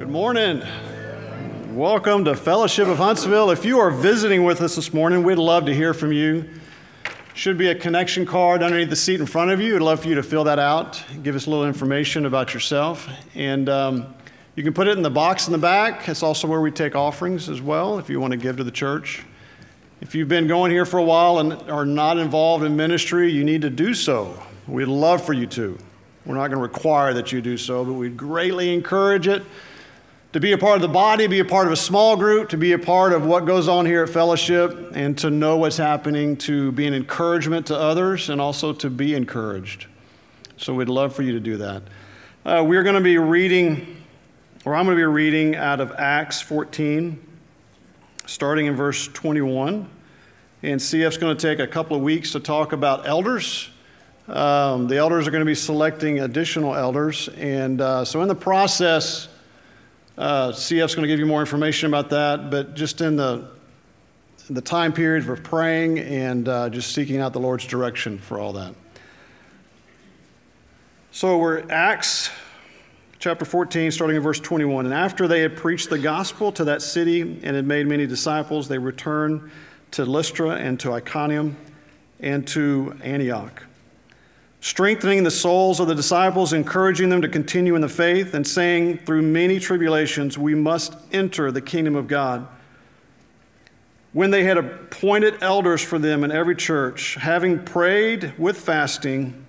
Good morning. Welcome to Fellowship of Huntsville. If you are visiting with us this morning, we'd love to hear from you. Should be a connection card underneath the seat in front of you. We'd love for you to fill that out, give us a little information about yourself. And um, you can put it in the box in the back. It's also where we take offerings as well if you want to give to the church. If you've been going here for a while and are not involved in ministry, you need to do so. We'd love for you to. We're not going to require that you do so, but we'd greatly encourage it to be a part of the body, be a part of a small group, to be a part of what goes on here at Fellowship, and to know what's happening, to be an encouragement to others, and also to be encouraged. So we'd love for you to do that. Uh, we're going to be reading, or I'm going to be reading out of Acts 14, starting in verse 21. And CF's going to take a couple of weeks to talk about elders. Um, the elders are going to be selecting additional elders. And uh, so, in the process, uh, CF's going to give you more information about that, but just in the the time period for praying and uh, just seeking out the Lord's direction for all that. So we're Acts chapter 14, starting in verse 21. And after they had preached the gospel to that city and had made many disciples, they returned to Lystra and to Iconium and to Antioch strengthening the souls of the disciples, encouraging them to continue in the faith, and saying, Through many tribulations, we must enter the kingdom of God. When they had appointed elders for them in every church, having prayed with fasting,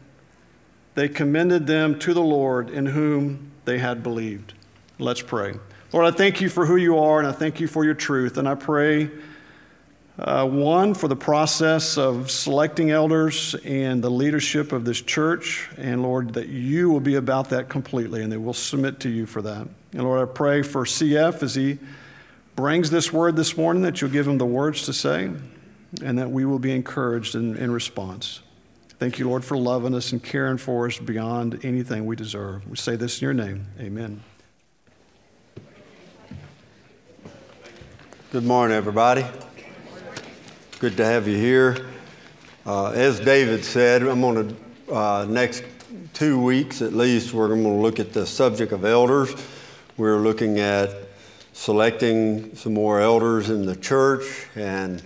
they commended them to the Lord in whom they had believed. Let's pray. Lord, I thank you for who you are, and I thank you for your truth, and I pray. Uh, one, for the process of selecting elders and the leadership of this church. And Lord, that you will be about that completely and they will submit to you for that. And Lord, I pray for CF as he brings this word this morning that you'll give him the words to say and that we will be encouraged in, in response. Thank you, Lord, for loving us and caring for us beyond anything we deserve. We say this in your name. Amen. Good morning, everybody. Good to have you here. Uh, as David said, I'm going to, uh, next two weeks at least, we're going to look at the subject of elders. We're looking at selecting some more elders in the church, and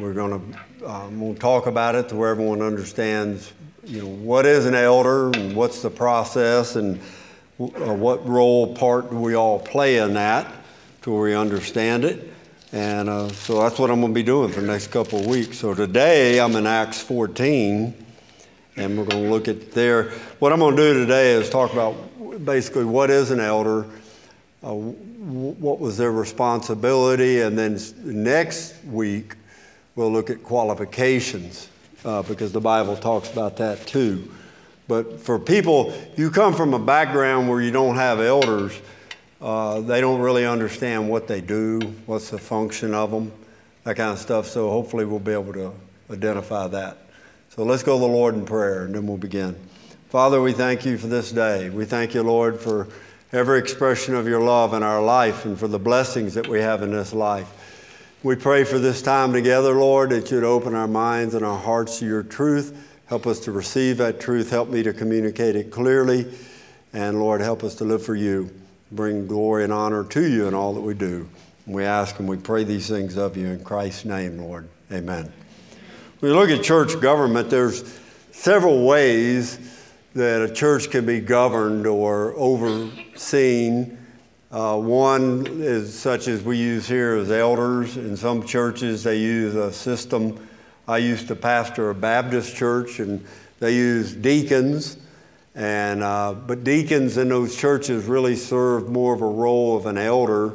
we're going to, we'll talk about it to where everyone understands, you know, what is an elder and what's the process and uh, what role, part do we all play in that to where we understand it. And uh, so that's what I'm going to be doing for the next couple of weeks. So today I'm in Acts 14, and we're going to look at there. What I'm going to do today is talk about basically what is an elder, uh, what was their responsibility, and then next week we'll look at qualifications uh, because the Bible talks about that too. But for people, you come from a background where you don't have elders uh, they don't really understand what they do, what's the function of them, that kind of stuff. So hopefully we'll be able to identify that. So let's go to the Lord in prayer and then we'll begin. Father, we thank you for this day. We thank you, Lord, for every expression of your love in our life and for the blessings that we have in this life. We pray for this time together, Lord, that you'd open our minds and our hearts to your truth. Help us to receive that truth. Help me to communicate it clearly. And Lord, help us to live for you bring glory and honor to you in all that we do. we ask and we pray these things of you in Christ's name, Lord. Amen. When you look at church government, there's several ways that a church can be governed or overseen. Uh, one is such as we use here as elders. In some churches, they use a system. I used to pastor a Baptist church, and they use deacons. And, uh, but deacons in those churches really served more of a role of an elder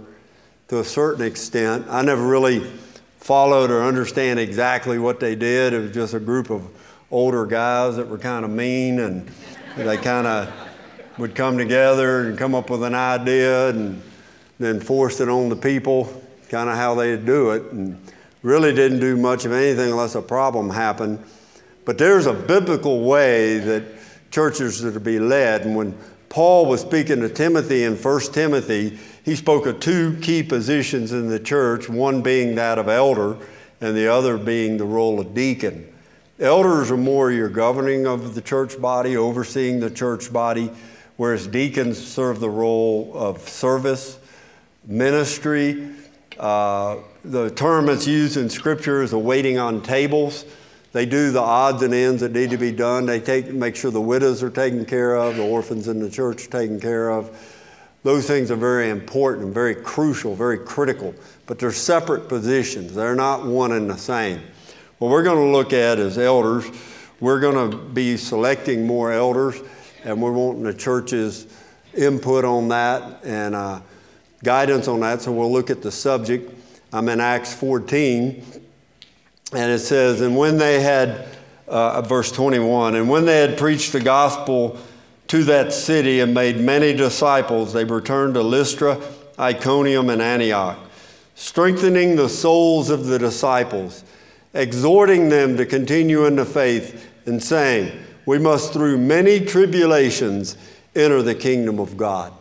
to a certain extent. I never really followed or understand exactly what they did. It was just a group of older guys that were kind of mean and they kind of would come together and come up with an idea and then force it on the people, kind of how they'd do it, and really didn't do much of anything unless a problem happened. But there's a biblical way that churches that are to be led. And when Paul was speaking to Timothy in 1 Timothy, he spoke of two key positions in the church, one being that of elder and the other being the role of deacon. Elders are more your governing of the church body, overseeing the church body, whereas deacons serve the role of service, ministry. Uh, the term that's used in Scripture is a waiting on tables. They do the odds and ends that need to be done. They take, make sure the widows are taken care of, the orphans in the church are taken care of. Those things are very important, very crucial, very critical, but they're separate positions. They're not one and the same. What we're going to look at as elders, we're going to be selecting more elders, and we're wanting the church's input on that and uh, guidance on that. So we'll look at the subject. I'm in Acts 14, and it says, And when they had, uh, verse 21, and when they had preached the gospel, to that city and made many disciples, they returned to Lystra, Iconium, and Antioch, strengthening the souls of the disciples, exhorting them to continue in the faith, and saying, We must through many tribulations enter the kingdom of God.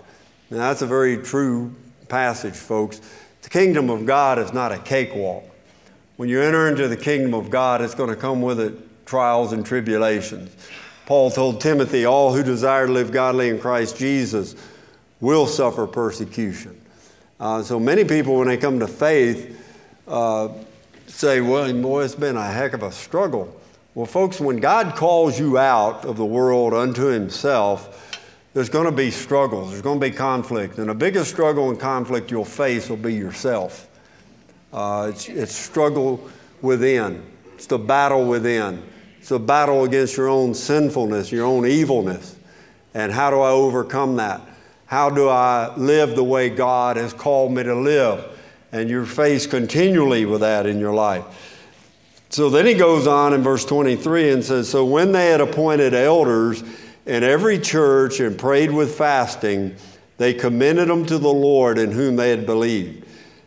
Now, that's a very true passage, folks. The kingdom of God is not a cakewalk. When you enter into the kingdom of God, it's going to come with it trials and tribulations. Paul told Timothy, All who desire to live godly in Christ Jesus will suffer persecution. Uh, so many people, when they come to faith, uh, say, Well, boy, it's been a heck of a struggle. Well, folks, when God calls you out of the world unto Himself, there's going to be struggles, there's going to be conflict. And the biggest struggle and conflict you'll face will be yourself. Uh, it's, it's struggle within, it's the battle within. It's a battle against your own sinfulness, your own evilness. And how do I overcome that? How do I live the way God has called me to live? And you're faced continually with that in your life. So then he goes on in verse 23 and says, So when they had appointed elders in every church and prayed with fasting, they commended them to the Lord in whom they had believed.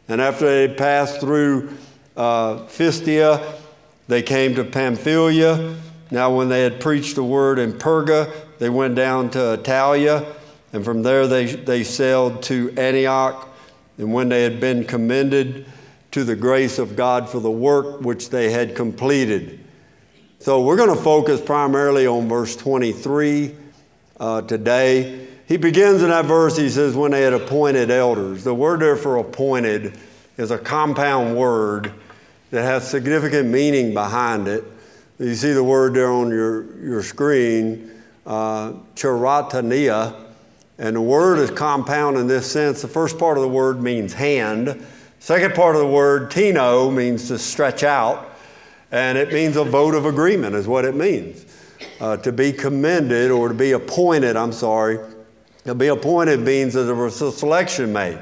And after they passed through uh, Pisidia they came to Pamphylia. Now, when they had preached the word in Perga, they went down to Attalia, and from there they, they sailed to Antioch. And when they had been commended to the grace of God for the work which they had completed. So, we're going to focus primarily on verse 23 uh, today. He begins in that verse, he says, when they had appointed elders. The word there for appointed is a compound word that has significant meaning behind it. You see the word there on your, your screen, uh, charatania, and the word is compound in this sense. The first part of the word means hand. Second part of the word, tino, means to stretch out, and it means a vote of agreement, is what it means. Uh, to be commended or to be appointed, I'm sorry, to be appointed means that there was a selection made.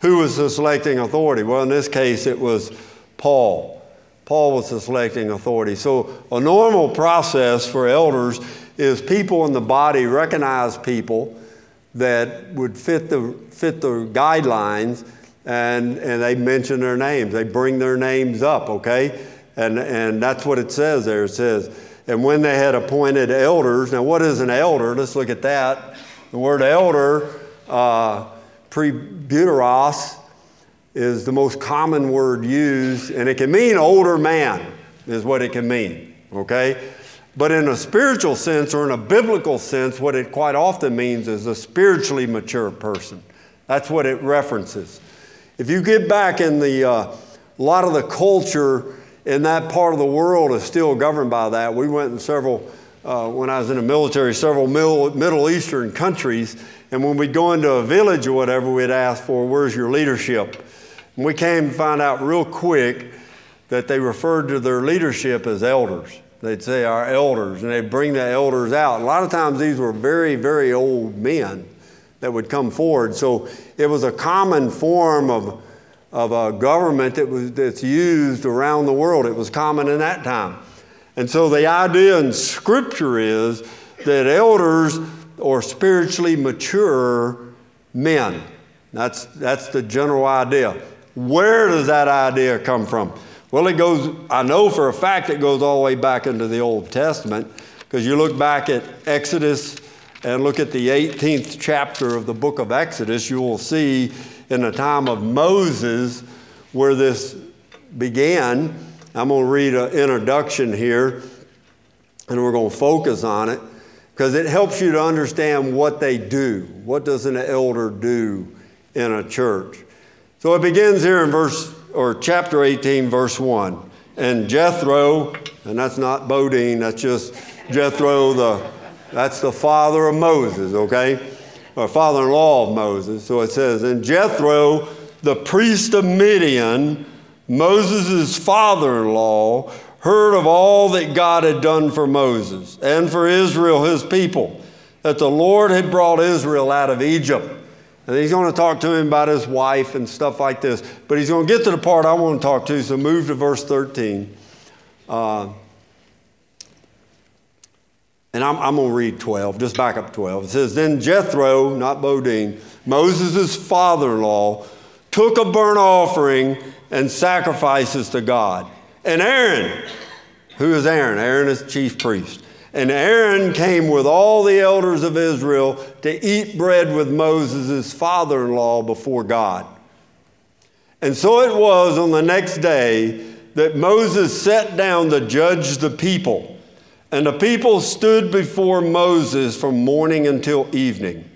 Who was the selecting authority? Well, in this case, it was Paul. Paul was the selecting authority. So, a normal process for elders is people in the body recognize people that would fit the, fit the guidelines and, and they mention their names. They bring their names up, okay? And, and that's what it says there. It says, and when they had appointed elders, now what is an elder? Let's look at that. The word elder, uh, prebuteros, is the most common word used, and it can mean older man, is what it can mean, okay? But in a spiritual sense or in a biblical sense, what it quite often means is a spiritually mature person. That's what it references. If you get back in the, uh, a lot of the culture in that part of the world is still governed by that. We went in several, uh, when I was in the military, several Middle, Eastern countries, and when we'd go into a village or whatever, we'd ask for, where's your leadership? And we came to find out real quick that they referred to their leadership as elders. They'd say our elders, and they'd bring the elders out. A lot of times these were very, very old men that would come forward. So it was a common form of, of a government that was, that's used around the world. It was common in that time. And so the idea in Scripture is that elders are spiritually mature men. That's, that's the general idea. Where does that idea come from? Well, it goes, I know for a fact it goes all the way back into the Old Testament, because you look back at Exodus and look at the 18th chapter of the book of Exodus, you will see in the time of Moses where this began. I'm going to read an introduction here, and we're going to focus on it. because it helps you to understand what they do. What does an elder do in a church? So it begins here in verse or chapter 18, verse 1. And Jethro, and that's not Bodine, that's just Jethro, the that's the father of Moses, okay? Or father-in-law of Moses. So it says, and Jethro, the priest of Midian, Moses' father-in-law, heard of all that God had done for Moses and for Israel, his people, that the Lord had brought Israel out of Egypt. And he's going to talk to him about his wife and stuff like this. But he's going to get to the part I want to talk to, so move to verse 13. Uh, and I'm, I'm going to read 12, just back up 12. It says, Then Jethro, not Bodine, Moses' father in law, took a burnt offering and sacrifices to God. And Aaron, who is Aaron? Aaron is chief priest. And Aaron came with all the elders of Israel to eat bread with Moses' father in law before God. And so it was on the next day that Moses sat down to judge the people. And the people stood before Moses from morning until evening.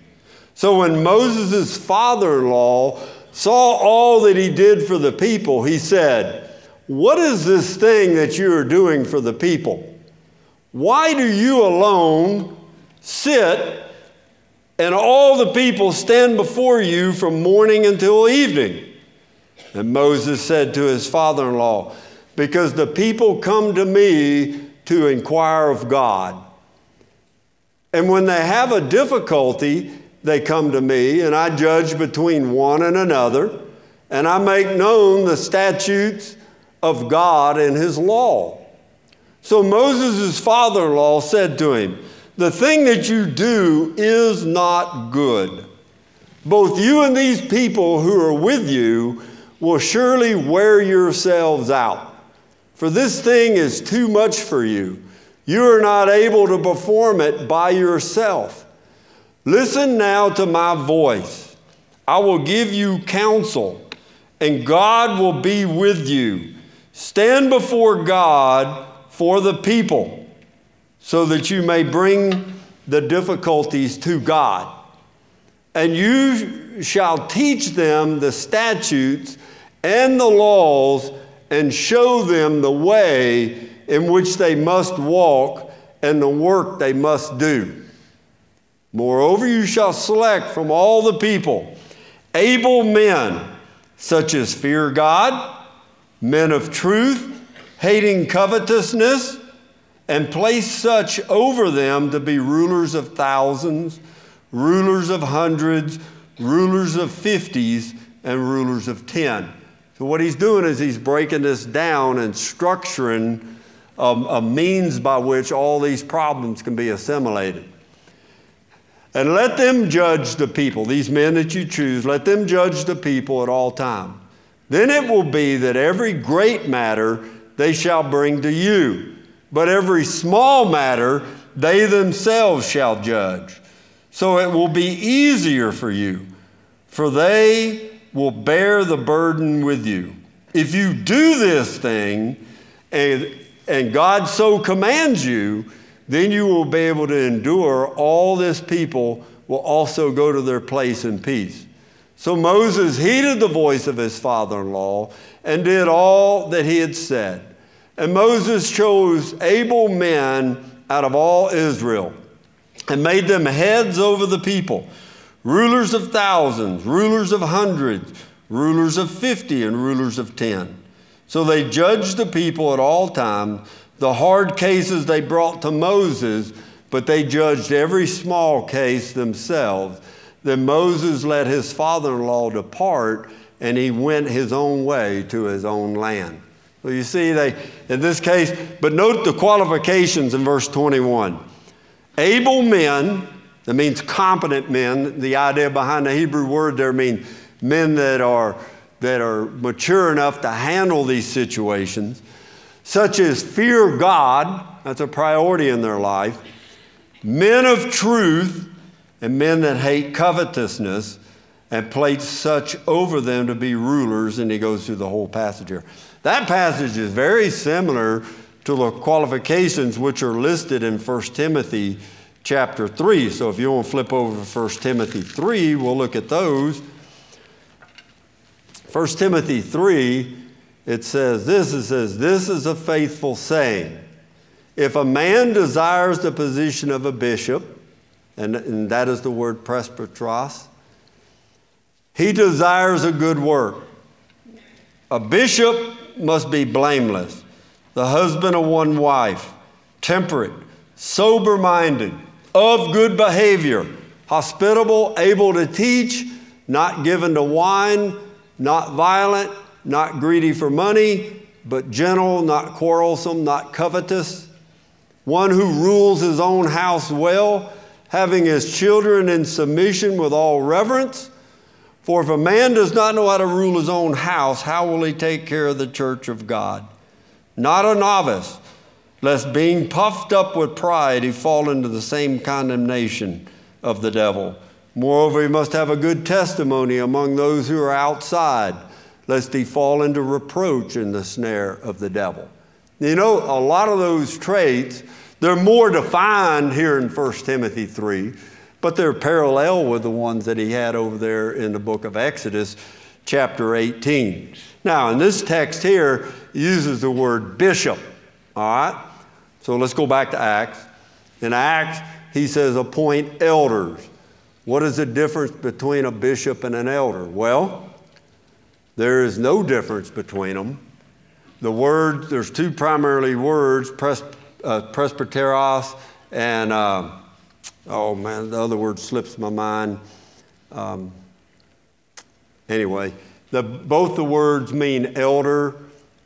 So when Moses' father in law saw all that he did for the people, he said, What is this thing that you are doing for the people? Why do you alone sit and all the people stand before you from morning until evening? And Moses said to his father in law, Because the people come to me to inquire of God. And when they have a difficulty, they come to me, and I judge between one and another, and I make known the statutes of God and His law. So Moses' father in law said to him, The thing that you do is not good. Both you and these people who are with you will surely wear yourselves out. For this thing is too much for you. You are not able to perform it by yourself. Listen now to my voice. I will give you counsel, and God will be with you. Stand before God for the people so that you may bring the difficulties to God. And you shall teach them the statutes and the laws and show them the way in which they must walk and the work they must do. Moreover, you shall select from all the people able men, such as fear God, men of truth, hating covetousness, and place such over them to be rulers of thousands, rulers of hundreds, rulers of fifties, and rulers of ten. So, what he's doing is he's breaking this down and structuring a, a means by which all these problems can be assimilated. And let them judge the people, these men that you choose, let them judge the people at all time. Then it will be that every great matter they shall bring to you, but every small matter they themselves shall judge. So it will be easier for you, for they will bear the burden with you. If you do this thing, and, and God so commands you, then you will be able to endure. All this people will also go to their place in peace. So Moses heeded the voice of his father in law and did all that he had said. And Moses chose able men out of all Israel and made them heads over the people rulers of thousands, rulers of hundreds, rulers of fifty, and rulers of ten. So they judged the people at all times. The hard cases they brought to Moses, but they judged every small case themselves. Then Moses let his father in law depart, and he went his own way to his own land. So you see, they, in this case, but note the qualifications in verse 21. Able men, that means competent men. The idea behind the Hebrew word there means men that are, that are mature enough to handle these situations, such as fear God, that's a priority in their life, men of truth, and men that hate covetousness, and place such over them to be rulers. And he goes through the whole passage here. That passage is very similar to the qualifications which are listed in 1 Timothy chapter 3. So if you want to flip over to 1 Timothy 3, we'll look at those. 1 Timothy 3, it says this it says, This is a faithful saying. If a man desires the position of a bishop, and, and that is the word presbyteros, he desires a good work. A bishop must be blameless, the husband of one wife, temperate, sober minded, of good behavior, hospitable, able to teach, not given to wine, not violent, not greedy for money, but gentle, not quarrelsome, not covetous, one who rules his own house well, having his children in submission with all reverence. For if a man does not know how to rule his own house, how will he take care of the church of God? Not a novice lest being puffed up with pride he fall into the same condemnation of the devil. Moreover, he must have a good testimony among those who are outside, lest he fall into reproach in the snare of the devil. You know, a lot of those traits, they're more defined here in 1 Timothy 3, but they're parallel with the ones that he had over there in the book of Exodus, chapter 18. Now, in this text here, uses the word bishop. All right? So let's go back to Acts. In Acts, he says, appoint elders. What is the difference between a bishop and an elder? Well, there is no difference between them. The word, there's two primarily words, pres, uh, presbyteros and, uh, oh man, the other word slips my mind. Um, anyway, the, both the words mean elder,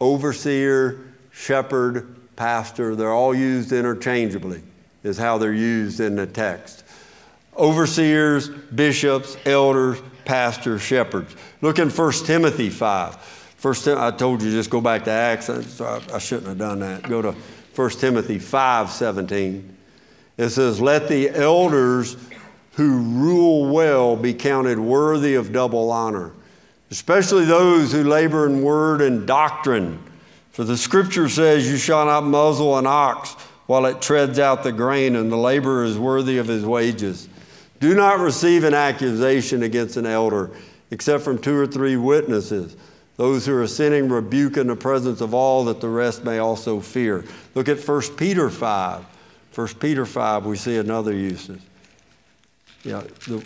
overseer, shepherd, pastor, they're all used interchangeably, is how they're used in the text. Overseers, bishops, elders, pastors, shepherds. Look in 1 Timothy 5. First, I told you just go back to Acts, I, I shouldn't have done that. Go to 1 Timothy 5 17. It says, Let the elders who rule well be counted worthy of double honor, especially those who labor in word and doctrine. For the scripture says, You shall not muzzle an ox while it treads out the grain, and the laborer is worthy of his wages. Do not receive an accusation against an elder except from two or three witnesses. Those who are sinning rebuke in the presence of all that the rest may also fear. Look at 1 Peter 5. 1 Peter 5, we see another usage. Yeah, the,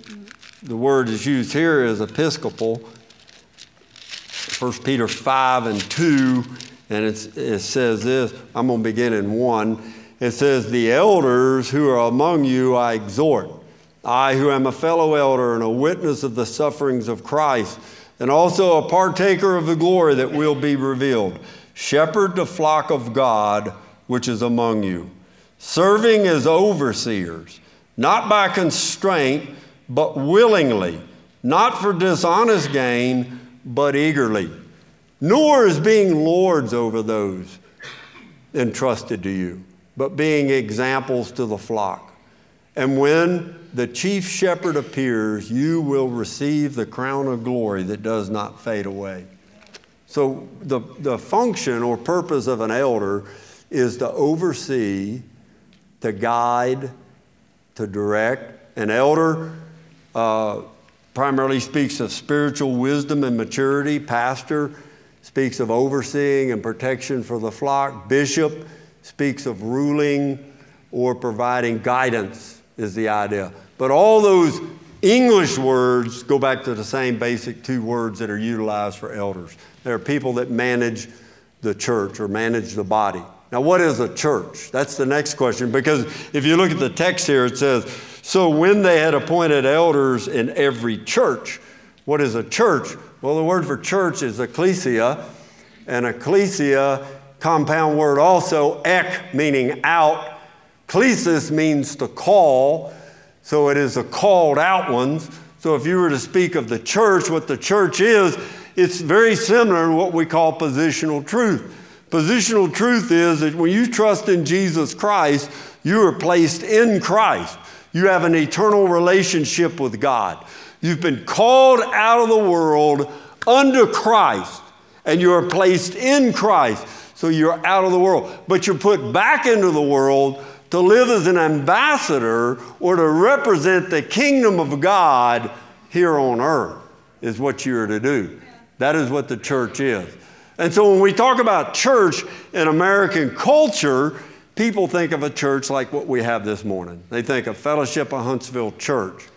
the word is used here is episcopal. 1 Peter 5 and 2 and it says this I'm going to begin in 1. It says, The elders who are among you I exhort, I who am a fellow elder and a witness of the sufferings of Christ, and also a partaker of the glory that will be revealed. Shepherd the flock of God which is among you, serving as overseers, not by constraint, but willingly, not for dishonest gain, but eagerly nor as being lords over those entrusted to you, but being examples to the flock. And when the chief shepherd appears, you will receive the crown of glory that does not fade away. So, the, the function or purpose of an elder is to oversee, to guide, to direct. An elder uh, primarily speaks of spiritual wisdom and maturity. Pastor speaks of overseeing and protection for the flock. Bishop speaks of ruling or providing guidance, is the idea. But all those English words go back to the same basic two words that are utilized for elders. There are people that manage the church or manage the body. Now, what is a church? That's the next question because if you look at the text here, it says, So when they had appointed elders in every church, what is a church? Well, the word for church is ecclesia, and ecclesia, compound word also, ek meaning out. Klesis means to call, so it is the called out ones. So if you were to speak of the church, what the church is, it's very similar to what we call positional truth. Positional truth is that when you trust in Jesus Christ, you are placed in Christ. You have an eternal relationship with God. You've been called out of the world under Christ, and you are placed in Christ. So you're out of the world. But you're put back into the world to live as an ambassador or to represent the kingdom of God here on earth, is what you're to do. That is what the church is. And so when we talk about church in American culture, people think of a church like what we have this morning. They think of Fellowship of Huntsville Church.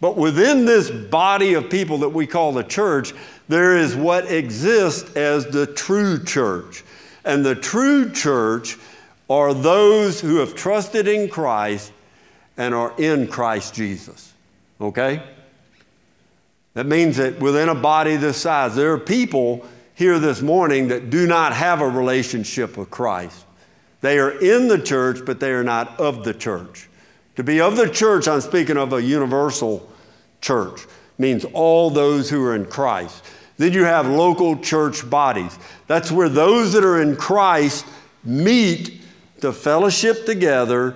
But within this body of people that we call the church, there is what exists as the true church. And the true church are those who have trusted in Christ and are in Christ Jesus. Okay? That means that within a body this size, there are people here this morning that do not have a relationship with Christ. They are in the church, but they are not of the church. To be of the church, I'm speaking of a universal church, means all those who are in Christ. Then you have local church bodies. That's where those that are in Christ meet to fellowship together,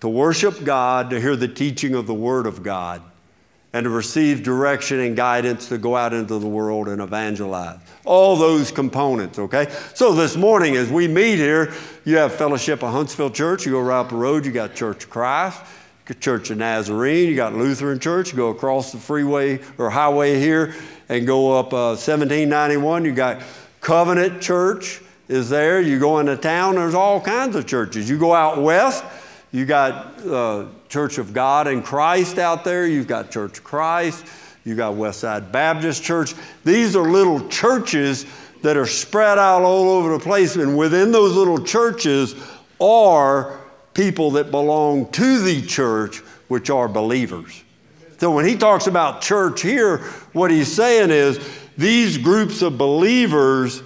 to worship God, to hear the teaching of the Word of God, and to receive direction and guidance to go out into the world and evangelize. All those components, okay? So this morning, as we meet here, you have Fellowship of Huntsville Church. You go right up the road, you got Church of Christ. Church of Nazarene, you got Lutheran Church, you go across the freeway or highway here and go up uh, 1791, you got Covenant Church is there. You go into town, there's all kinds of churches. You go out west, you got uh, Church of God in Christ out there, you've got Church of Christ, you got Westside Baptist Church. These are little churches that are spread out all over the place, and within those little churches are people that belong to the church, which are believers. So when he talks about church here, what he's saying is these groups of believers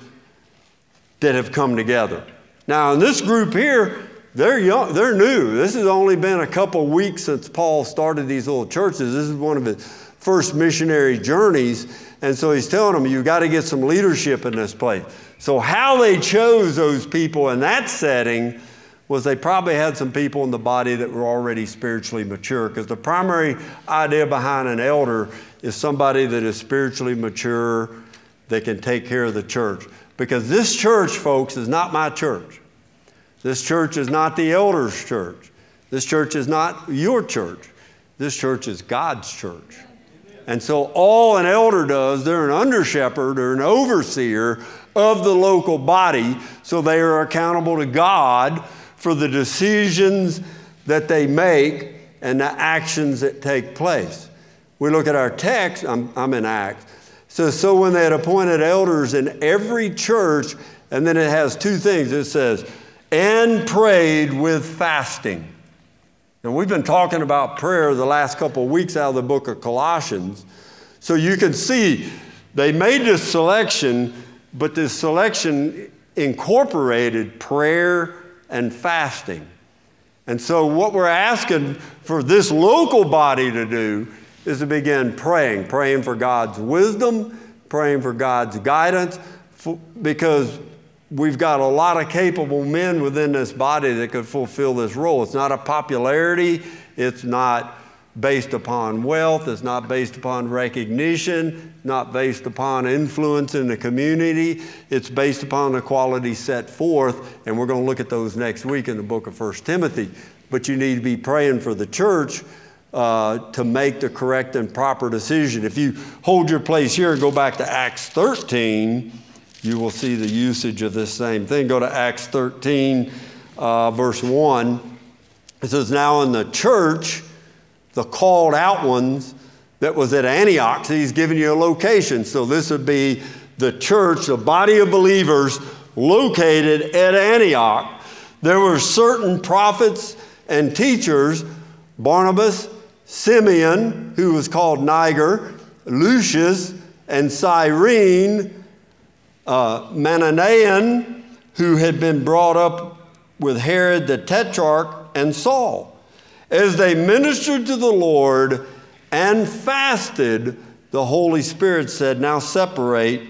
that have come together. Now, in this group here, they're young, they're new. This has only been a couple weeks since Paul started these little churches. This is one of his first missionary journeys. And so he's telling them, you've got to get some leadership in this place. So, how they chose those people in that setting was they probably had some people in the body that were already spiritually mature because the primary idea behind an elder is somebody that is spiritually mature that can take care of the church. Because this church, folks, is not my church. This church is not the elders' church. This church is not your church. This church is God's church. And so, all an elder does, they're an under shepherd or an overseer of the local body, so they are accountable to God for the decisions that they make and the actions that take place. We look at our text, I'm, I'm in Acts. So, so when they had appointed elders in every church, and then it has two things it says, and prayed with fasting. And we've been talking about prayer the last couple of weeks out of the book of Colossians. So you can see they made this selection, but this selection incorporated prayer and fasting. And so, what we're asking for this local body to do is to begin praying, praying for God's wisdom, praying for God's guidance, because we've got a lot of capable men within this body that could fulfill this role. It's not a popularity, it's not based upon wealth, it's not based upon recognition, not based upon influence in the community. It's based upon the qualities set forth, and we're going to look at those next week in the book of 1 Timothy. But you need to be praying for the church uh, to make the correct and proper decision. If you hold your place here and go back to Acts 13, you will see the usage of this same thing. Go to Acts 13, uh, verse 1. It says, Now in the church, the called out ones that was at Antioch. So he's giving you a location. So this would be the church, the body of believers located at Antioch. There were certain prophets and teachers Barnabas, Simeon, who was called Niger, Lucius, and Cyrene, uh, Manaen, who had been brought up with Herod the Tetrarch, and Saul. As they ministered to the Lord and fasted, the Holy Spirit said, Now separate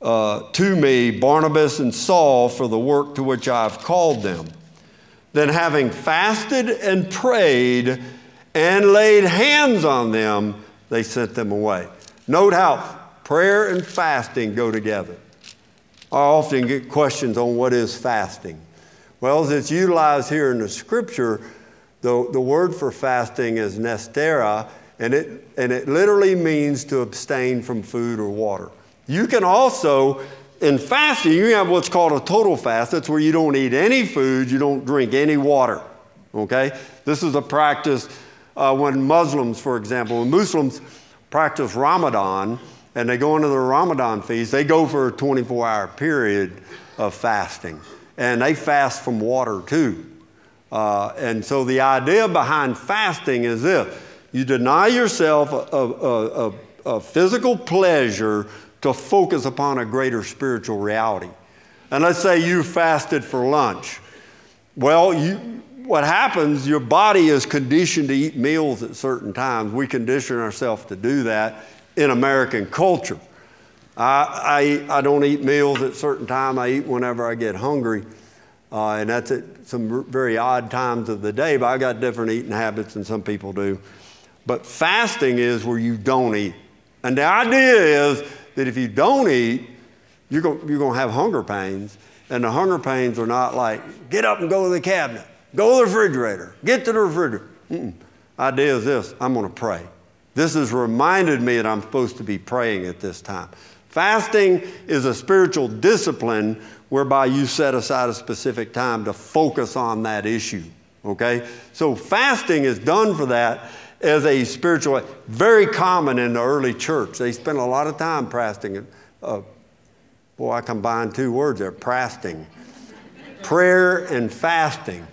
uh, to me Barnabas and Saul for the work to which I have called them. Then, having fasted and prayed and laid hands on them, they sent them away. Note how prayer and fasting go together. I often get questions on what is fasting. Well, as it's utilized here in the scripture, the, the word for fasting is nestera, and it, and it literally means to abstain from food or water. You can also, in fasting, you have what's called a total fast. That's where you don't eat any food, you don't drink any water. Okay? This is a practice uh, when Muslims, for example, when Muslims practice Ramadan and they go into the Ramadan feast, they go for a 24 hour period of fasting. And they fast from water too. Uh, and so the idea behind fasting is this you deny yourself a, a, a, a physical pleasure to focus upon a greater spiritual reality. And let's say you fasted for lunch. Well, you, what happens, your body is conditioned to eat meals at certain times. We condition ourselves to do that in American culture. I, I, I don't eat meals at certain times. I eat whenever I get hungry. Uh, and that's at some very odd times of the day, but I got different eating habits than some people do. But fasting is where you don't eat. And the idea is that if you don't eat, you're going, you're going to have hunger pains. And the hunger pains are not like, get up and go to the cabinet, go to the refrigerator, get to the refrigerator. Mm-mm. Idea is this I'm going to pray. This has reminded me that I'm supposed to be praying at this time. Fasting is a spiritual discipline whereby you set aside a specific time to focus on that issue. Okay? So fasting is done for that as a spiritual, very common in the early church. They spent a lot of time fasting. Uh, boy, I combined two words there fasting. Prayer and fasting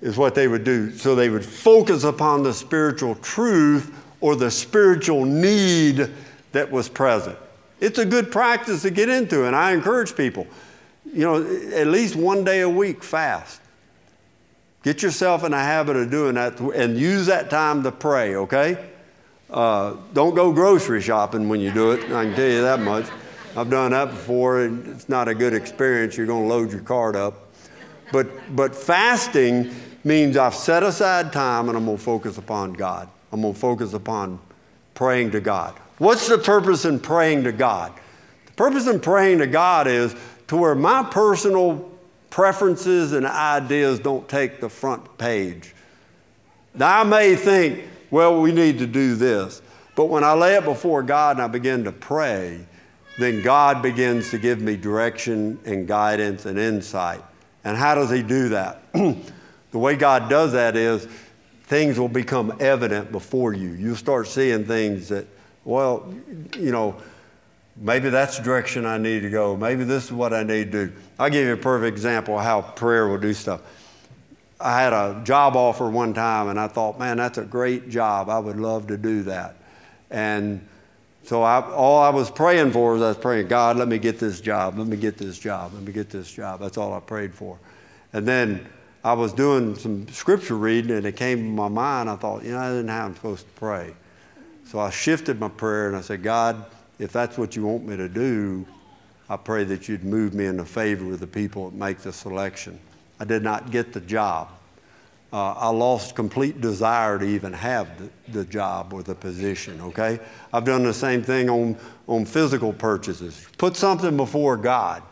is what they would do. So they would focus upon the spiritual truth or the spiritual need that was present. It's a good practice to get into, and I encourage people you know, at least one day a week fast. Get yourself in a habit of doing that and use that time to pray, okay? Uh, don't go grocery shopping when you do it, I can tell you that much. I've done that before, and it's not a good experience. You're going to load your cart up. But, but fasting means I've set aside time and I'm going to focus upon God. I'm going to focus upon praying to God. What's the purpose in praying to God? The purpose in praying to God is to where my personal preferences and ideas don't take the front page. Now, I may think, well, we need to do this. But when I lay it before God and I begin to pray, then God begins to give me direction and guidance and insight. And how does He do that? the way God does that is things will become evident before you. You'll start seeing things that, well, you know, Maybe that's the direction I need to go. Maybe this is what I need to do. I'll give you a perfect example of how prayer will do stuff. I had a job offer one time and I thought, man, that's a great job. I would love to do that. And so I, all I was praying for was I was praying, God, let me get this job. Let me get this job. Let me get this job. That's all I prayed for. And then I was doing some scripture reading and it came to my mind. I thought, you know, I didn't know how I'm supposed to pray. So I shifted my prayer and I said, God, if that's what you want me to do, I pray that you'd move me into favor with the people that make the selection. I did not get the job. Uh, I lost complete desire to even have the, the, job or the position, okay? I've done the same thing on, on physical purchases. Put something before God.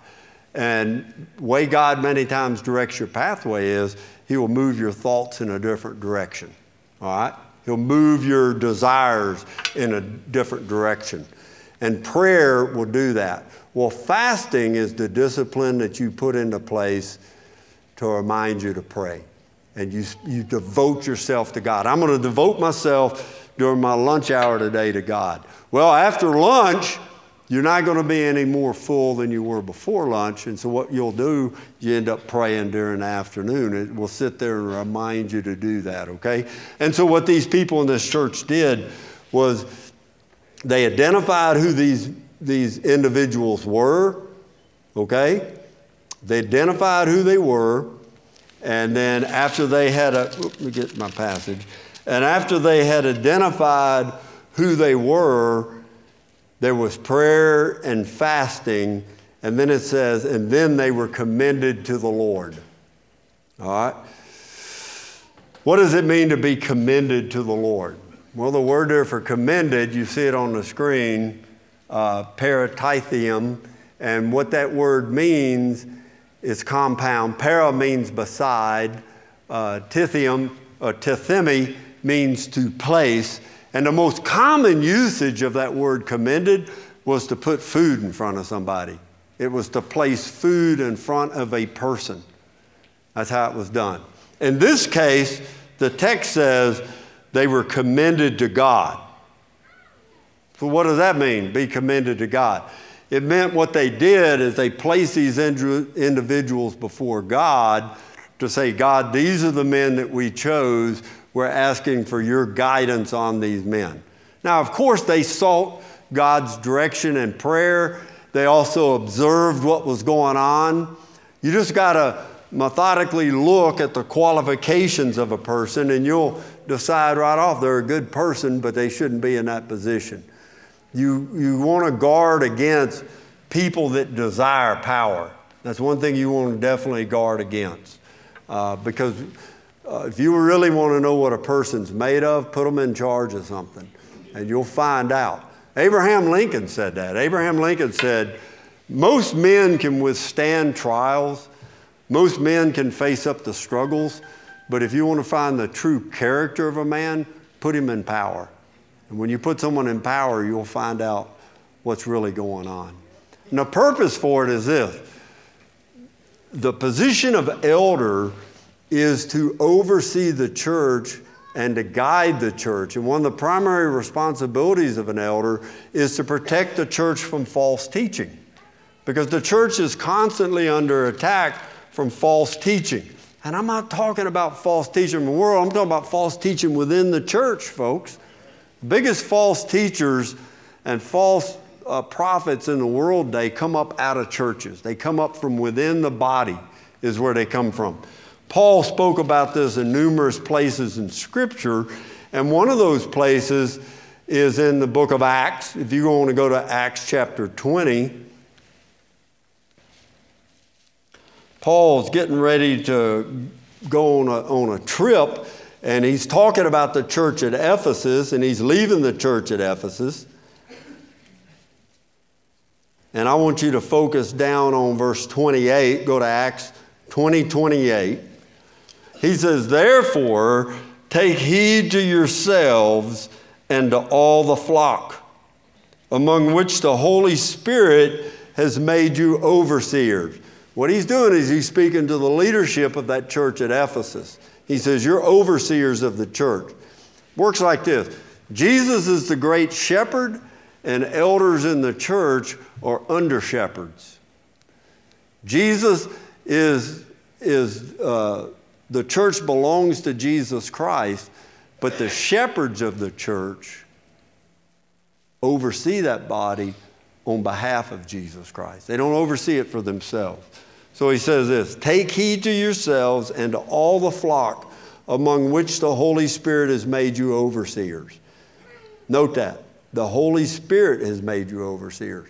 And way God many times directs your pathway is He will move your thoughts in a different direction, all right? He'll move your desires in a different direction. And prayer will do that. Well, fasting is the discipline that you put into place to remind you to pray. And you, you devote yourself to God. I'm going to devote myself during my lunch hour today to God. Well, after lunch, you're not going to be any more full than you were before lunch. And so, what you'll do, you end up praying during the afternoon. It will sit there and remind you to do that, okay? And so, what these people in this church did was they identified who these, these individuals were, okay? They identified who they were, and then after they had a, let me get my passage, and after they had identified who they were, there was prayer and fasting, and then it says, and then they were commended to the Lord. All right? What does it mean to be commended to the Lord? Well, the word there for commended, you see it on the screen, uh, paratithium. And what that word means is compound. Para means beside. Uh, tithium, or tithemi, means to place. And the most common usage of that word commended was to put food in front of somebody. It was to place food in front of a person. That's how it was done. In this case, the text says they were commended to God. So, what does that mean, be commended to God? It meant what they did is they placed these individuals before God to say, God, these are the men that we chose. We're asking for your guidance on these men. Now, of course, they sought God's direction and prayer. They also observed what was going on. You just got to methodically look at the qualifications of a person and you'll decide right off they're a good person, but they shouldn't be in that position. You, you want to guard against people that desire power. That's one thing you want to definitely guard against. Uh, because uh, if you really want to know what a person's made of, put them in charge of something, and you'll find out. Abraham Lincoln said that. Abraham Lincoln said, Most men can withstand trials, most men can face up to struggles, but if you want to find the true character of a man, put him in power. And when you put someone in power, you'll find out what's really going on. And the purpose for it is this the position of elder is to oversee the church and to guide the church. And one of the primary responsibilities of an elder is to protect the church from false teaching. Because the church is constantly under attack from false teaching. And I'm not talking about false teaching in the world, I'm talking about false teaching within the church, folks biggest false teachers and false uh, prophets in the world they come up out of churches. They come up from within the body, is where they come from. Paul spoke about this in numerous places in Scripture, and one of those places is in the book of Acts. If you want to go to Acts chapter 20, Paul's getting ready to go on a, on a trip and he's talking about the church at Ephesus, and he's leaving the church at Ephesus. And I want you to focus down on verse 28. Go to Acts 20 28. He says, Therefore, take heed to yourselves and to all the flock, among which the Holy Spirit has made you overseers. What he's doing is he's speaking to the leadership of that church at Ephesus. He says, You're overseers of the church. Works like this Jesus is the great shepherd, and elders in the church are under shepherds. Jesus is, is uh, the church belongs to Jesus Christ, but the shepherds of the church oversee that body on behalf of Jesus Christ. They don't oversee it for themselves. So he says this Take heed to yourselves and to all the flock among which the Holy Spirit has made you overseers. Note that. The Holy Spirit has made you overseers.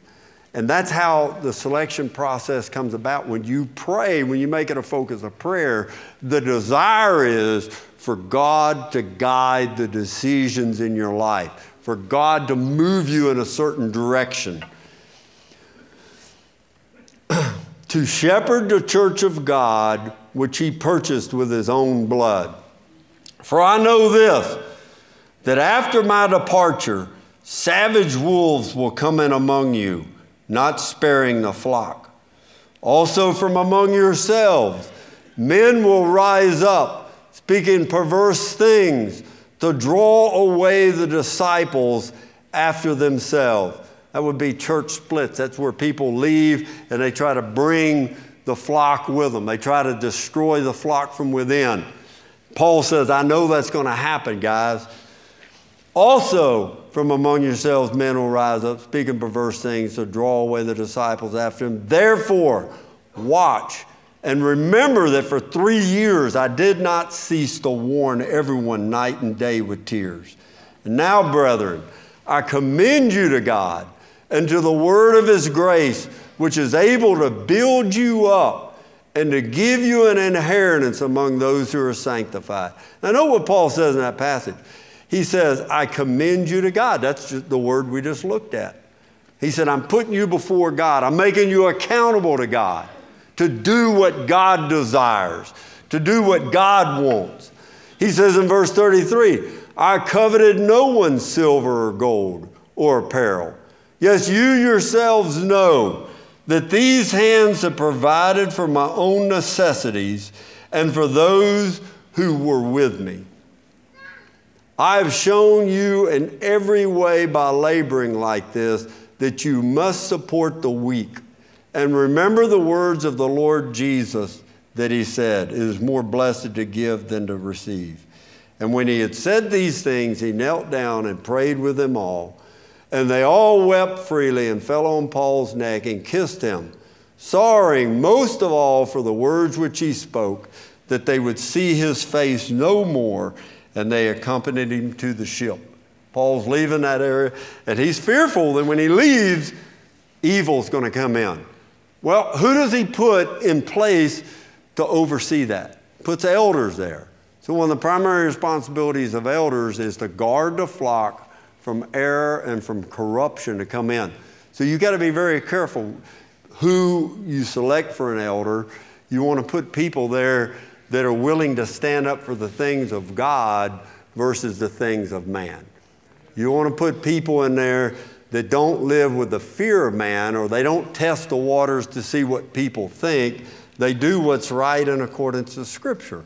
And that's how the selection process comes about. When you pray, when you make it a focus of prayer, the desire is for God to guide the decisions in your life, for God to move you in a certain direction. to shepherd the church of God, which he purchased with his own blood. For I know this, that after my departure, savage wolves will come in among you, not sparing the flock. Also from among yourselves, men will rise up, speaking perverse things, to draw away the disciples after themselves. That would be church splits. That's where people leave and they try to bring the flock with them. They try to destroy the flock from within. Paul says, I know that's going to happen, guys. Also, from among yourselves, men will rise up, speaking perverse things to draw away the disciples after him. Therefore, watch and remember that for three years I did not cease to warn everyone night and day with tears. And now, brethren, I commend you to God and to the word of his grace, which is able to build you up and to give you an inheritance among those who are sanctified. Now, know what Paul says in that passage. He says, I commend you to God. That's the word we just looked at. He said, I'm putting you before God. I'm making you accountable to God. to do what God desires, to do what God wants. He says in verse 33 I coveted no one's silver or gold or apparel. Yes, you yourselves know that these hands have provided for my own necessities and for those who were with me. I have shown you in every way by laboring like this that you must support the weak. And remember the words of the Lord Jesus that he said, It is more blessed to give than to receive. And when he had said these things, he knelt down and prayed with them all. And they all wept freely and fell on Paul's neck and kissed him, sorrowing most of all for the words which he spoke, that they would see his face no more. And they accompanied him to the ship. Paul's leaving that area, and he's fearful that when he leaves, evil's going to come in. Well, who does he put in place to oversee that? Puts elders there. So, one of the primary responsibilities of elders is to guard the flock from error and from corruption to come in. So, you've got to be very careful who you select for an elder. You want to put people there that are willing to stand up for the things of God versus the things of man. You want to put people in there that don't live with the fear of man or they don't test the waters to see what people think. They do what's right in accordance to Scripture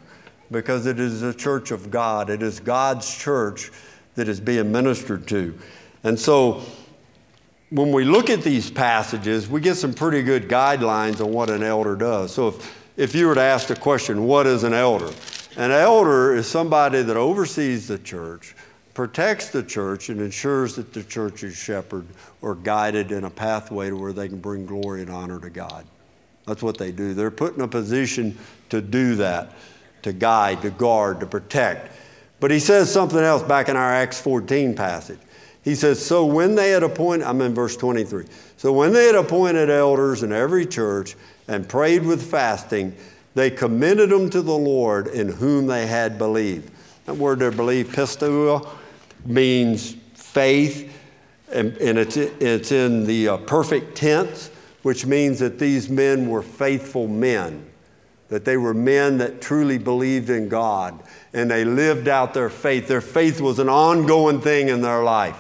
because it is the church of God. It is God's church that is being ministered to. And so when we look at these passages, we get some pretty good guidelines on what an elder does. So if, if you were to ask the question, what is an elder? An elder is somebody that oversees the church, protects the church and ensures that the church is shepherded or guided in a pathway to where they can bring glory and honor to God. That's what they do. They're put in a position to do that, to guide, to guard, to protect. But he says something else back in our Acts 14 passage. He says, So when they had appointed, I'm in verse 23. So when they had appointed elders in every church and prayed with fasting, they commended them to the Lord in whom they had believed. That word there, believe, pisteuo, means faith, and, and it's, it's in the uh, perfect tense, which means that these men were faithful men, that they were men that truly believed in God, and they lived out their faith. Their faith was an ongoing thing in their life.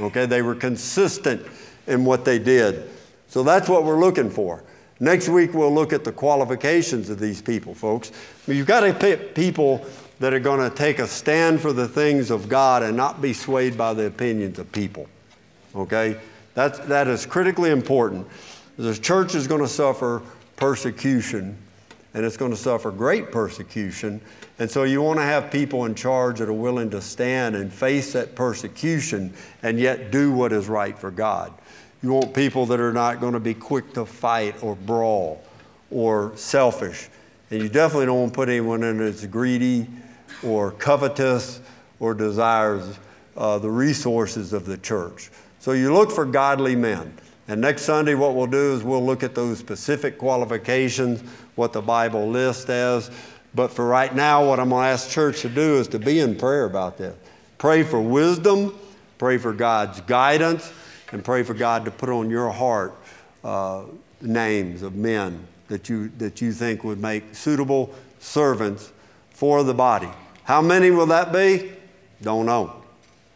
Okay, they were consistent in what they did. So that's what we're looking for. Next week, we'll look at the qualifications of these people, folks. You've got to pick people that are going to take a stand for the things of God and not be swayed by the opinions of people. Okay? That's, that is critically important. The church is going to suffer persecution, and it's going to suffer great persecution. And so you want to have people in charge that are willing to stand and face that persecution and yet do what is right for God. You want people that are not going to be quick to fight or brawl or selfish. And you definitely don't want to put anyone in that's greedy or covetous or desires uh, the resources of the church. So you look for godly men. And next Sunday, what we'll do is we'll look at those specific qualifications, what the Bible lists as. But for right now, what I'm going to ask church to do is to be in prayer about this. Pray for wisdom, pray for God's guidance, and pray for God to put on your heart uh, names of men that you, that you think would make suitable servants for the body. How many will that be? Don't know.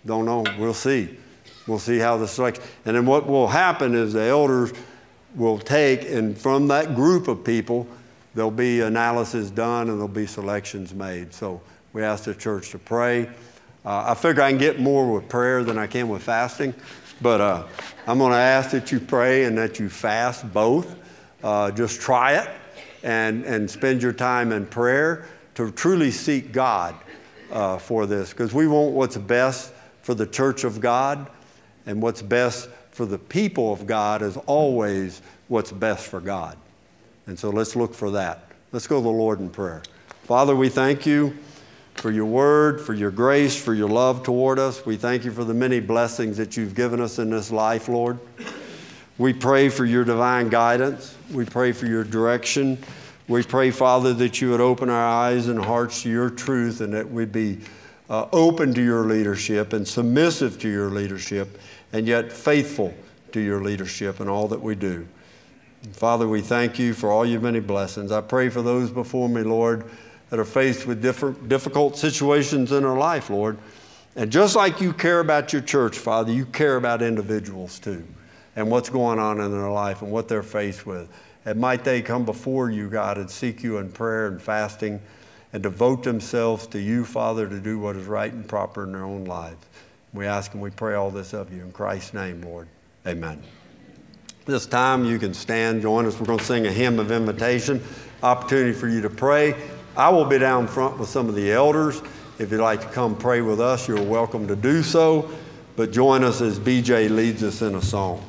Don't know. We'll see. We'll see how this selection. And then what will happen is the elders will take, and from that group of people, there'll be analysis done and there'll be selections made. So we ask the church to pray. Uh, I figure I can get more with prayer than I can with fasting, but uh, I'm going to ask that you pray and that you fast both. Uh, just try it and, and spend your time in prayer to truly seek God uh, for this because we want what's best for the church of God and what's best for the people of God is always what's best for God. And so let's look for that. Let's go to the Lord in prayer. Father, we thank you for your word, for your grace, for your love toward us. We thank you for the many blessings that you've given us in this life, Lord. We pray for your divine guidance. We pray for your direction. We pray, Father, that you would open our eyes and hearts to your truth and that we'd be uh, open to your leadership and submissive to your leadership and yet faithful to your leadership in all that we do. Father, we thank you for all your many blessings. I pray for those before me, Lord, that are faced with different, difficult situations in their life, Lord. And just like you care about your church, Father, you care about individuals too and what's going on in their life and what they're faced with. And might they come before you, God, and seek you in prayer and fasting and devote themselves to you, Father, to do what is right and proper in their own lives. We ask and we pray all this of you in Christ's name, Lord. Amen. This time you can stand, join us. We're going to sing a hymn of invitation, opportunity for you to pray. I will be down front with some of the elders. If you'd like to come pray with us, you're welcome to do so. But join us as BJ leads us in a song.